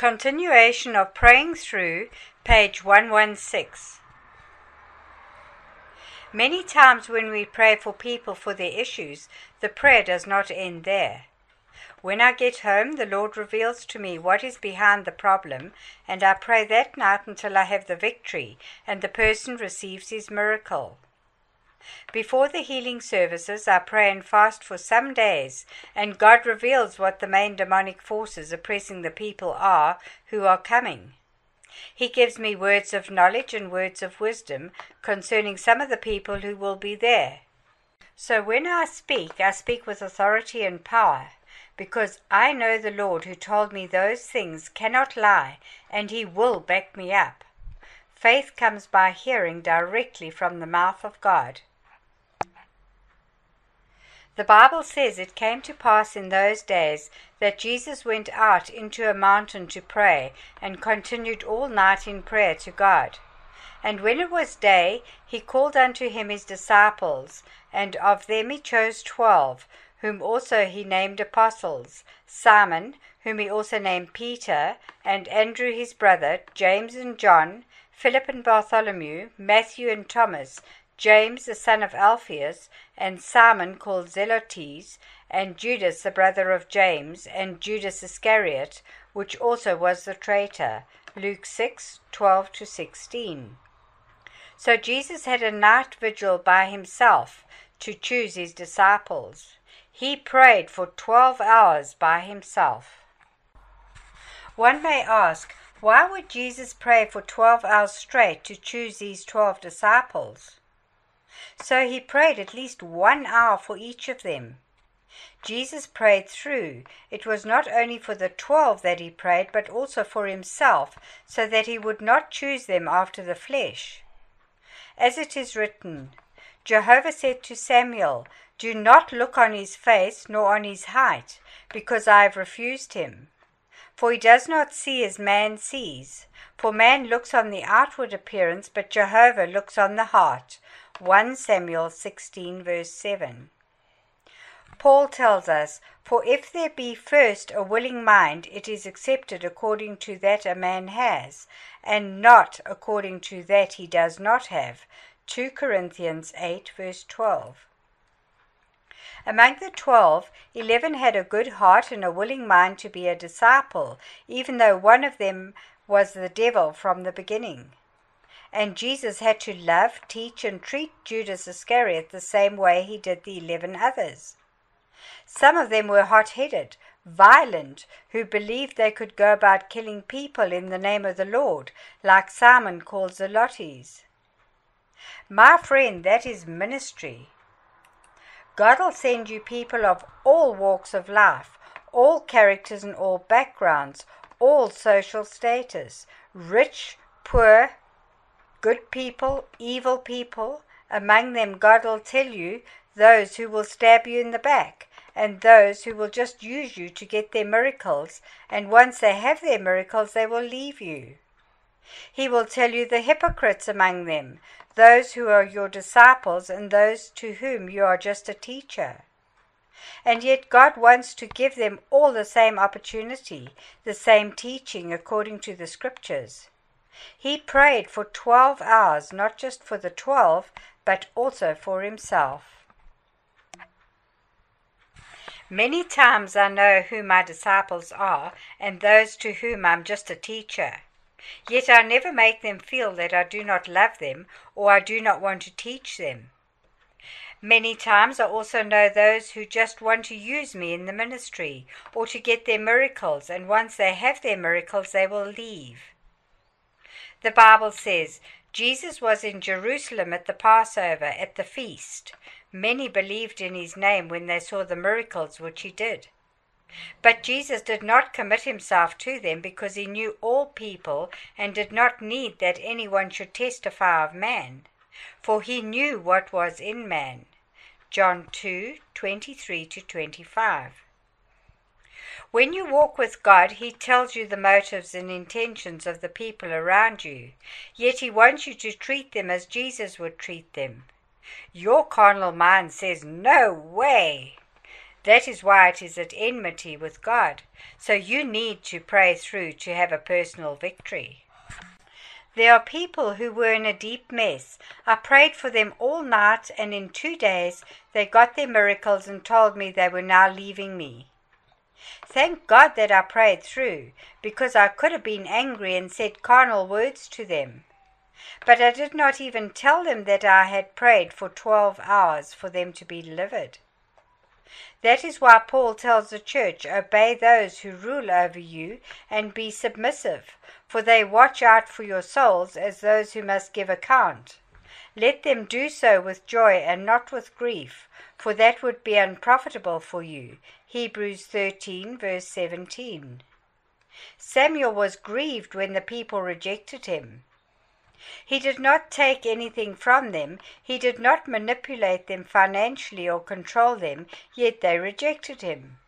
Continuation of Praying Through, page 116. Many times when we pray for people for their issues, the prayer does not end there. When I get home, the Lord reveals to me what is behind the problem, and I pray that night until I have the victory and the person receives his miracle. Before the healing services, I pray and fast for some days, and God reveals what the main demonic forces oppressing the people are who are coming. He gives me words of knowledge and words of wisdom concerning some of the people who will be there. So when I speak, I speak with authority and power, because I know the Lord who told me those things cannot lie, and he will back me up. Faith comes by hearing directly from the mouth of God. The Bible says it came to pass in those days that Jesus went out into a mountain to pray, and continued all night in prayer to God. And when it was day, he called unto him his disciples, and of them he chose twelve, whom also he named apostles Simon, whom he also named Peter, and Andrew his brother, James and John, Philip and Bartholomew, Matthew and Thomas, James the son of Alphaeus, and Simon called Zelotes, and Judas the brother of James, and Judas Iscariot, which also was the traitor. Luke 6 12 to 16. So Jesus had a night vigil by himself to choose his disciples. He prayed for 12 hours by himself. One may ask, why would Jesus pray for 12 hours straight to choose these 12 disciples? So he prayed at least one hour for each of them. Jesus prayed through. It was not only for the twelve that he prayed, but also for himself, so that he would not choose them after the flesh. As it is written, Jehovah said to Samuel, Do not look on his face nor on his height, because I have refused him. For he does not see as man sees. For man looks on the outward appearance, but Jehovah looks on the heart. 1 Samuel 16, verse 7. Paul tells us, For if there be first a willing mind, it is accepted according to that a man has, and not according to that he does not have. 2 Corinthians 8, verse 12. Among the twelve, eleven had a good heart and a willing mind to be a disciple, even though one of them was the devil from the beginning. And Jesus had to love, teach, and treat Judas Iscariot the same way he did the eleven others. Some of them were hot headed, violent, who believed they could go about killing people in the name of the Lord, like Simon called Zelotes. My friend, that is ministry. God will send you people of all walks of life, all characters and all backgrounds, all social status, rich, poor, good people, evil people. Among them, God will tell you those who will stab you in the back, and those who will just use you to get their miracles, and once they have their miracles, they will leave you. He will tell you the hypocrites among them, those who are your disciples, and those to whom you are just a teacher. And yet, God wants to give them all the same opportunity, the same teaching according to the Scriptures. He prayed for twelve hours, not just for the twelve, but also for himself. Many times I know who my disciples are and those to whom I'm just a teacher. Yet I never make them feel that I do not love them or I do not want to teach them. Many times I also know those who just want to use me in the ministry or to get their miracles, and once they have their miracles, they will leave. The Bible says Jesus was in Jerusalem at the Passover, at the feast. Many believed in his name when they saw the miracles which he did. But Jesus did not commit himself to them because he knew all people and did not need that anyone should testify of man, for he knew what was in man. John 2 23 to 25. When you walk with God, He tells you the motives and intentions of the people around you, yet He wants you to treat them as Jesus would treat them. Your carnal mind says, No way! That is why it is at enmity with God. So you need to pray through to have a personal victory. There are people who were in a deep mess. I prayed for them all night, and in two days they got their miracles and told me they were now leaving me. Thank God that I prayed through, because I could have been angry and said carnal words to them. But I did not even tell them that I had prayed for twelve hours for them to be delivered. That is why Paul tells the church, Obey those who rule over you and be submissive, for they watch out for your souls as those who must give account. Let them do so with joy and not with grief, for that would be unprofitable for you. Hebrews 13, verse 17. Samuel was grieved when the people rejected him. He did not take anything from them, he did not manipulate them financially or control them, yet they rejected him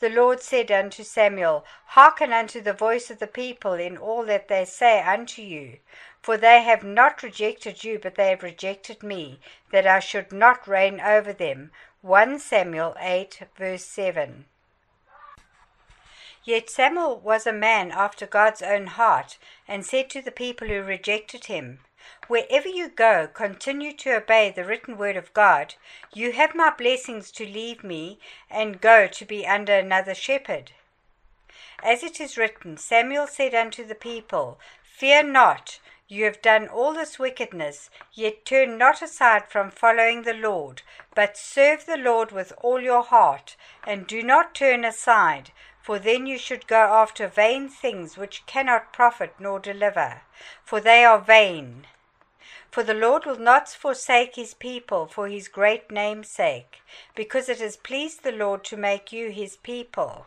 the Lord said unto Samuel, Hearken unto the voice of the people in all that they say unto you. For they have not rejected you, but they have rejected me, that I should not reign over them. 1 Samuel 8, verse 7. Yet Samuel was a man after God's own heart, and said to the people who rejected him, Wherever you go, continue to obey the written word of God. You have my blessings to leave me and go to be under another shepherd. As it is written, Samuel said unto the people, Fear not, you have done all this wickedness, yet turn not aside from following the Lord, but serve the Lord with all your heart, and do not turn aside for then you should go after vain things which cannot profit nor deliver, for they are vain. For the Lord will not forsake his people for his great name's sake, because it has pleased the Lord to make you his people.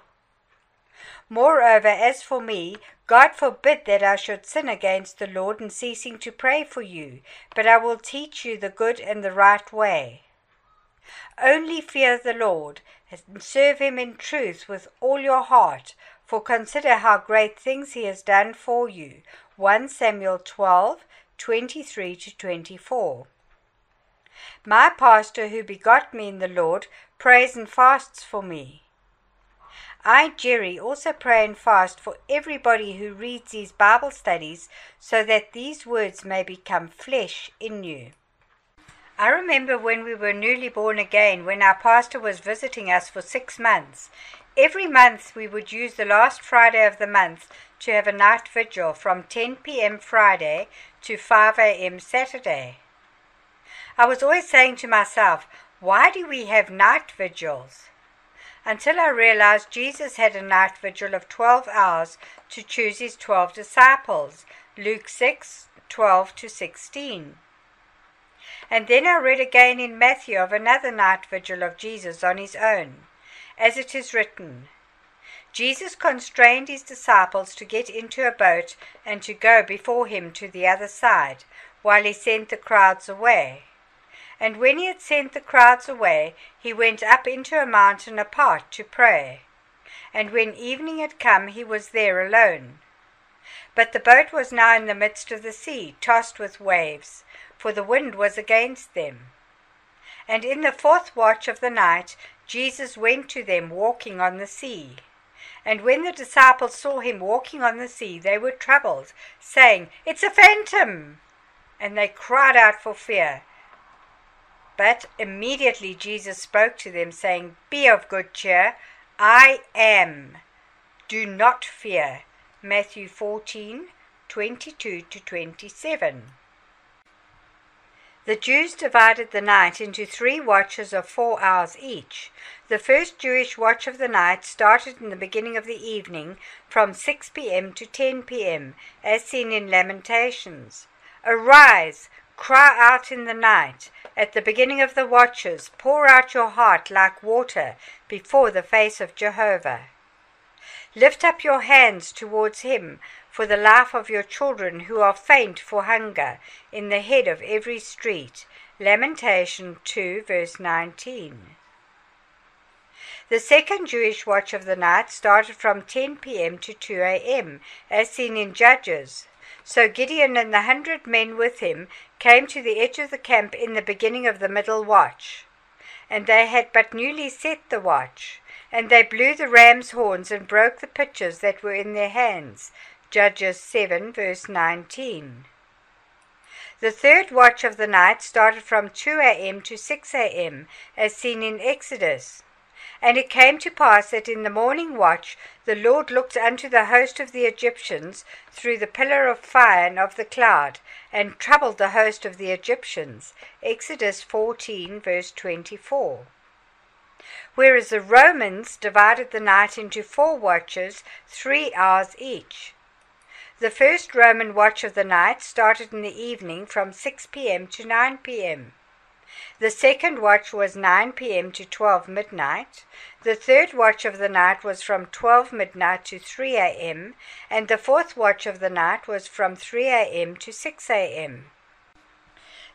Moreover, as for me, God forbid that I should sin against the Lord in ceasing to pray for you, but I will teach you the good and the right way. Only fear the Lord, and serve him in truth with all your heart, for consider how great things he has done for you. 1 Samuel 12 23 to 24. My pastor, who begot me in the Lord, prays and fasts for me. I, Jerry, also pray and fast for everybody who reads these Bible studies so that these words may become flesh in you. I remember when we were newly born again, when our pastor was visiting us for six months. Every month we would use the last Friday of the month to have a night vigil from 10 p.m. Friday to 5 a.m. Saturday. I was always saying to myself, why do we have night vigils? Until I realized Jesus had a night vigil of 12 hours to choose his 12 disciples. Luke 6 12 to 16. And then I read again in Matthew of another night vigil of Jesus on his own, as it is written Jesus constrained his disciples to get into a boat and to go before him to the other side, while he sent the crowds away. And when he had sent the crowds away, he went up into a mountain apart to pray. And when evening had come, he was there alone. But the boat was now in the midst of the sea, tossed with waves, for the wind was against them. And in the fourth watch of the night, Jesus went to them walking on the sea. And when the disciples saw him walking on the sea, they were troubled, saying, It's a phantom! And they cried out for fear. But immediately Jesus spoke to them, saying, Be of good cheer, I am. Do not fear. Matthew 14 22 to 27. The Jews divided the night into three watches of four hours each. The first Jewish watch of the night started in the beginning of the evening from 6 p.m. to 10 p.m., as seen in Lamentations. Arise, cry out in the night. At the beginning of the watches, pour out your heart like water before the face of Jehovah. Lift up your hands towards him for the life of your children who are faint for hunger in the head of every street. Lamentation 2, verse 19. The second Jewish watch of the night started from 10 p.m. to 2 a.m., as seen in Judges. So Gideon and the hundred men with him came to the edge of the camp in the beginning of the middle watch. and they had but newly set the watch. And they blew the ram's horns and broke the pitchers that were in their hands. Judges 7, verse 19. The third watch of the night started from 2 a.m. to 6 a.m., as seen in Exodus. And it came to pass that in the morning watch the Lord looked unto the host of the Egyptians through the pillar of fire and of the cloud, and troubled the host of the Egyptians. Exodus 14, verse 24 whereas the Romans divided the night into four watches, three hours each. The first Roman watch of the night started in the evening from 6 p.m. to 9 p.m. The second watch was 9 p.m. to 12 midnight. The third watch of the night was from 12 midnight to 3 a.m. And the fourth watch of the night was from 3 a.m. to 6 a.m.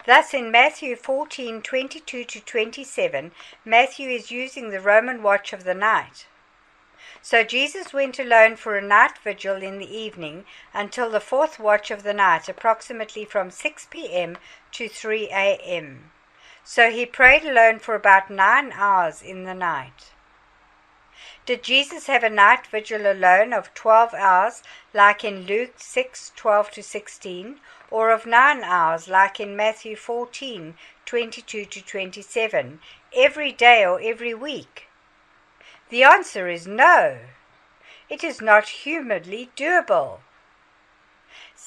Thus, in Matthew 14 22 to 27, Matthew is using the Roman watch of the night. So Jesus went alone for a night vigil in the evening until the fourth watch of the night, approximately from 6 p.m. to 3 a.m. So he prayed alone for about nine hours in the night. Did Jesus have a night vigil alone of 12 hours, like in Luke 6 12 to 16, or of nine hours, like in Matthew 14 22 to 27, every day or every week? The answer is no. It is not humanly doable.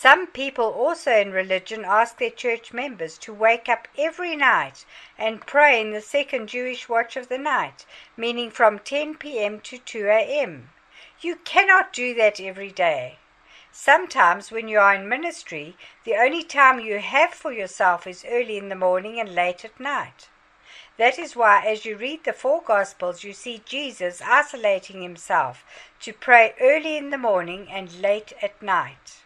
Some people also in religion ask their church members to wake up every night and pray in the second Jewish watch of the night, meaning from 10 p.m. to 2 a.m. You cannot do that every day. Sometimes, when you are in ministry, the only time you have for yourself is early in the morning and late at night. That is why, as you read the four Gospels, you see Jesus isolating himself to pray early in the morning and late at night.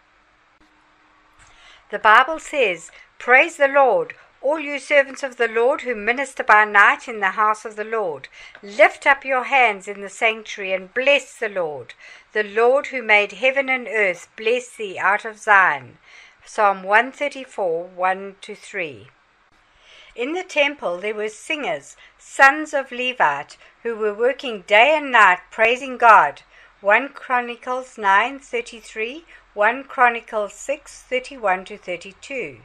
The Bible says, Praise the Lord, all you servants of the Lord who minister by night in the house of the Lord. Lift up your hands in the sanctuary and bless the Lord. The Lord who made heaven and earth bless thee out of Zion. Psalm 134 1 to 3. In the temple there were singers, sons of Levite, who were working day and night praising God. 1 Chronicles 9:33, 1 Chronicles 6:31 to 32.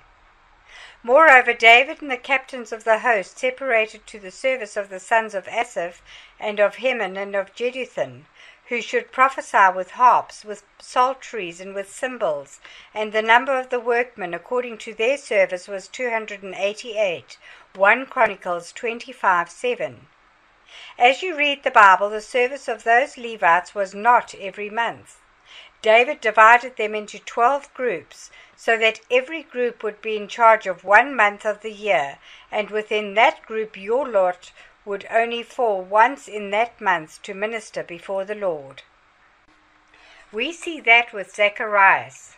Moreover, David and the captains of the host separated to the service of the sons of Asaph, and of Heman, and of Jeduthun, who should prophesy with harps, with psalteries, and with cymbals. And the number of the workmen according to their service was two hundred and eighty-eight. 1 Chronicles 25 7. As you read the Bible, the service of those Levites was not every month. David divided them into twelve groups, so that every group would be in charge of one month of the year, and within that group your lot would only fall once in that month to minister before the Lord. We see that with Zacharias.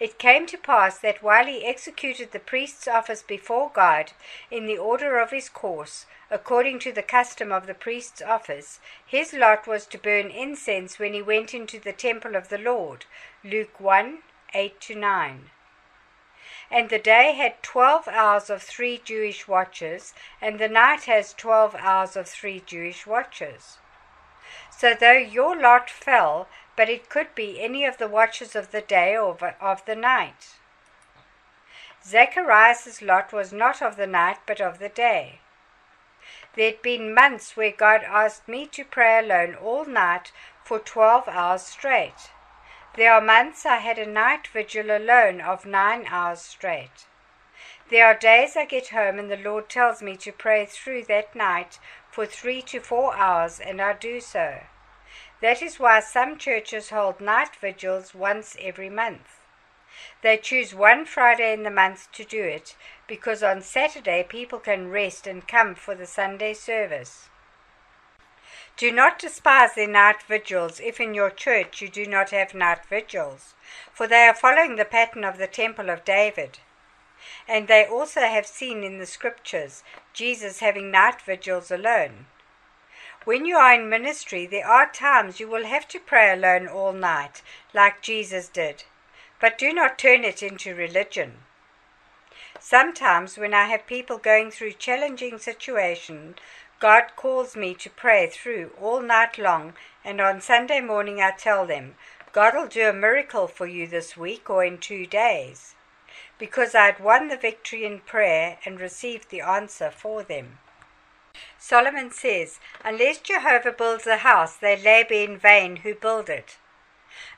It came to pass that while he executed the priest's office before God in the order of his course, according to the custom of the priest's office, his lot was to burn incense when he went into the temple of the Lord. Luke 1 8 to 9. And the day had twelve hours of three Jewish watches, and the night has twelve hours of three Jewish watches. So though your lot fell, but it could be any of the watches of the day or of the night. Zacharias's lot was not of the night, but of the day. There had been months where God asked me to pray alone all night for twelve hours straight. There are months I had a night vigil alone of nine hours straight. There are days I get home and the Lord tells me to pray through that night for three to four hours, and I do so. That is why some churches hold night vigils once every month. They choose one Friday in the month to do it because on Saturday people can rest and come for the Sunday service. Do not despise their night vigils if in your church you do not have night vigils, for they are following the pattern of the Temple of David. And they also have seen in the Scriptures Jesus having night vigils alone. When you are in ministry, there are times you will have to pray alone all night, like Jesus did. But do not turn it into religion. Sometimes, when I have people going through challenging situations, God calls me to pray through all night long, and on Sunday morning I tell them, God will do a miracle for you this week or in two days, because I'd won the victory in prayer and received the answer for them. Solomon says, Unless Jehovah builds a house, they labor in vain who build it.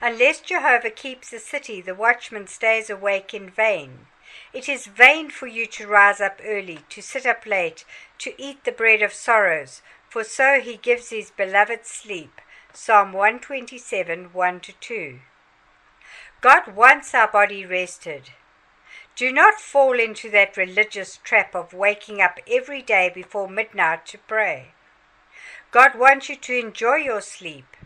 Unless Jehovah keeps a city, the watchman stays awake in vain. It is vain for you to rise up early, to sit up late, to eat the bread of sorrows, for so he gives his beloved sleep. Psalm 127 1 2. God wants our body rested. Do not fall into that religious trap of waking up every day before midnight to pray. God wants you to enjoy your sleep.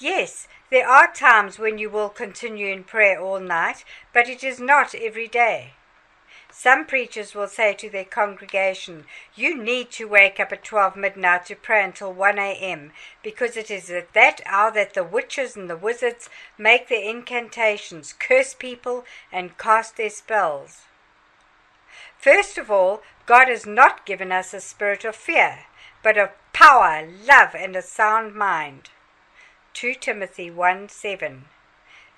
Yes, there are times when you will continue in prayer all night, but it is not every day. Some preachers will say to their congregation, You need to wake up at 12 midnight to pray until 1 a.m., because it is at that hour that the witches and the wizards make their incantations, curse people, and cast their spells. First of all, God has not given us a spirit of fear, but of power, love, and a sound mind. 2 Timothy 1 7.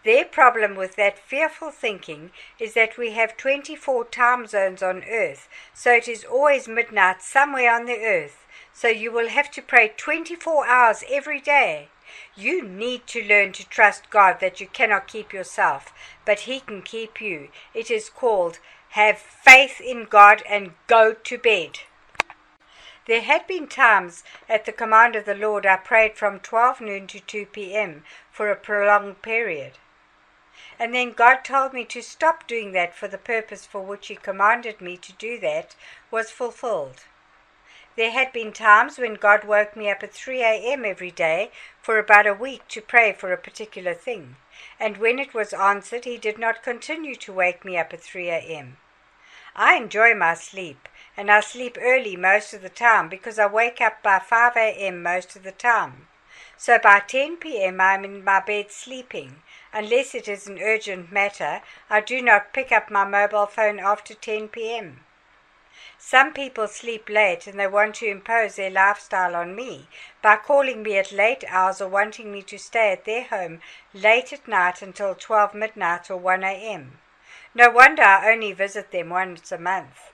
Their problem with that fearful thinking is that we have 24 time zones on earth, so it is always midnight somewhere on the earth, so you will have to pray 24 hours every day. You need to learn to trust God that you cannot keep yourself, but He can keep you. It is called have faith in God and go to bed. There had been times at the command of the Lord I prayed from 12 noon to 2 p.m. for a prolonged period. And then God told me to stop doing that for the purpose for which He commanded me to do that was fulfilled. There had been times when God woke me up at 3 a.m. every day for about a week to pray for a particular thing, and when it was answered, He did not continue to wake me up at 3 a.m. I enjoy my sleep, and I sleep early most of the time because I wake up by 5 a.m. most of the time. So by 10 p.m. I am in my bed sleeping, Unless it is an urgent matter, I do not pick up my mobile phone after 10 p.m. Some people sleep late and they want to impose their lifestyle on me by calling me at late hours or wanting me to stay at their home late at night until 12 midnight or 1 a.m. No wonder I only visit them once a month.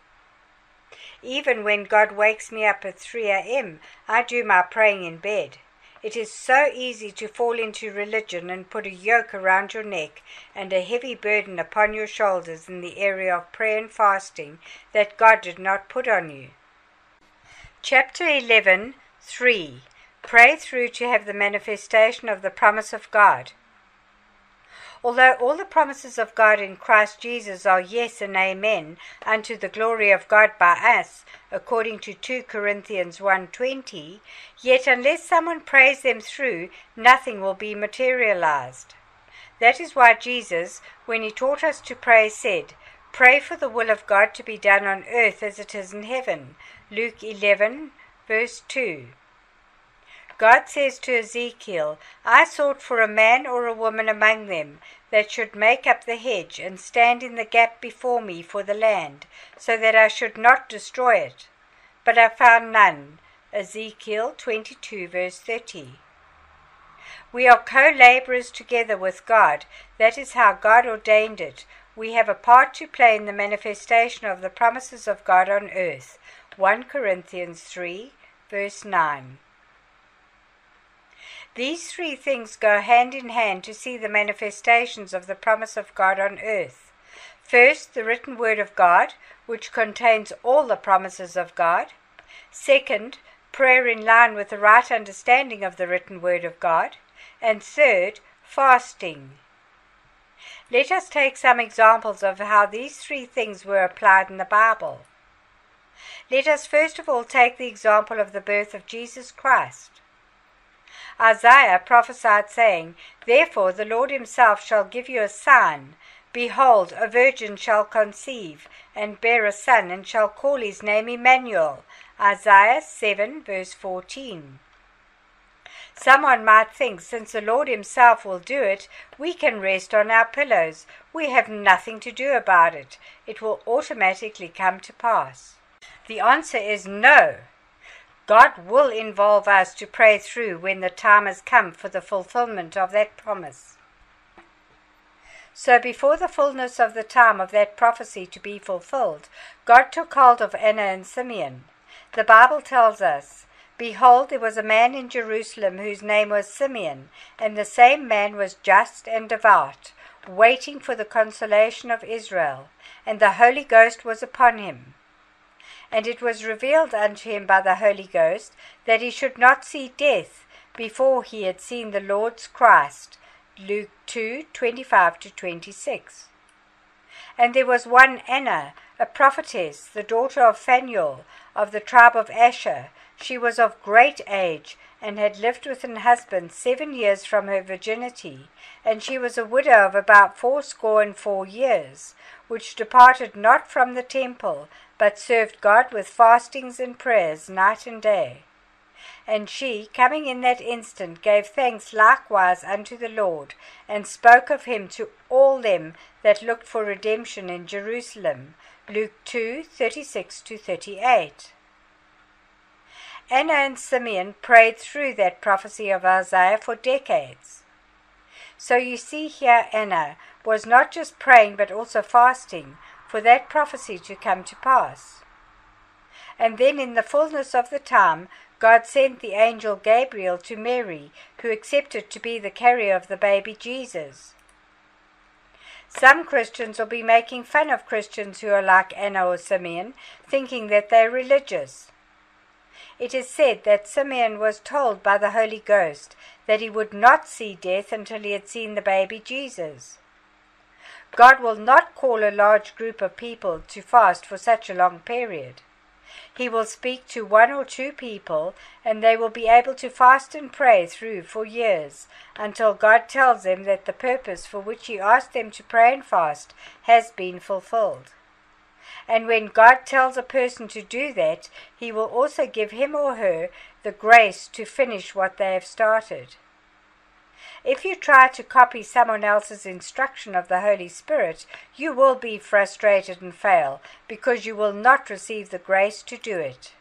Even when God wakes me up at 3 a.m., I do my praying in bed. It is so easy to fall into religion and put a yoke around your neck and a heavy burden upon your shoulders in the area of prayer and fasting that God did not put on you. Chapter 11 3 Pray through to have the manifestation of the promise of God. Although all the promises of God in Christ Jesus are yes and amen unto the glory of God by us, according to 2 Corinthians 1:20, yet unless someone prays them through, nothing will be materialized. That is why Jesus, when he taught us to pray, said, Pray for the will of God to be done on earth as it is in heaven. Luke 11, verse 2. God says to Ezekiel, I sought for a man or a woman among them that should make up the hedge and stand in the gap before me for the land, so that I should not destroy it. But I found none. Ezekiel 22, verse 30. We are co laborers together with God. That is how God ordained it. We have a part to play in the manifestation of the promises of God on earth. 1 Corinthians 3, verse 9. These three things go hand in hand to see the manifestations of the promise of God on earth. First, the written word of God, which contains all the promises of God. Second, prayer in line with the right understanding of the written word of God. And third, fasting. Let us take some examples of how these three things were applied in the Bible. Let us first of all take the example of the birth of Jesus Christ. Isaiah prophesied, saying, Therefore the Lord himself shall give you a sign. Behold, a virgin shall conceive, and bear a son, and shall call his name Emmanuel. Isaiah 7, verse 14. Someone might think since the Lord Himself will do it, we can rest on our pillows. We have nothing to do about it. It will automatically come to pass. The answer is no. God will involve us to pray through when the time has come for the fulfillment of that promise. So, before the fullness of the time of that prophecy to be fulfilled, God took hold of Anna and Simeon. The Bible tells us, Behold, there was a man in Jerusalem whose name was Simeon, and the same man was just and devout, waiting for the consolation of Israel, and the Holy Ghost was upon him. And it was revealed unto him by the Holy Ghost that he should not see death before he had seen the Lord's Christ. Luke 2 25 to 26. And there was one Anna, a prophetess, the daughter of Phanuel, of the tribe of Asher she was of great age, and had lived with an husband seven years from her virginity, and she was a widow of about fourscore and four years, which departed not from the temple, but served God with fastings and prayers night and day. And she, coming in that instant, gave thanks likewise unto the Lord, and spoke of him to all them that looked for redemption in Jerusalem. Luke 2 36 to 38. Anna and Simeon prayed through that prophecy of Isaiah for decades. So you see here, Anna was not just praying but also fasting for that prophecy to come to pass. And then, in the fullness of the time, God sent the angel Gabriel to Mary, who accepted to be the carrier of the baby Jesus. Some Christians will be making fun of Christians who are like Anna or Simeon, thinking that they're religious. It is said that Simeon was told by the Holy Ghost that he would not see death until he had seen the baby Jesus. God will not call a large group of people to fast for such a long period. He will speak to one or two people, and they will be able to fast and pray through for years until God tells them that the purpose for which He asked them to pray and fast has been fulfilled. And when God tells a person to do that, He will also give him or her the grace to finish what they have started. If you try to copy someone else's instruction of the Holy Spirit, you will be frustrated and fail because you will not receive the grace to do it.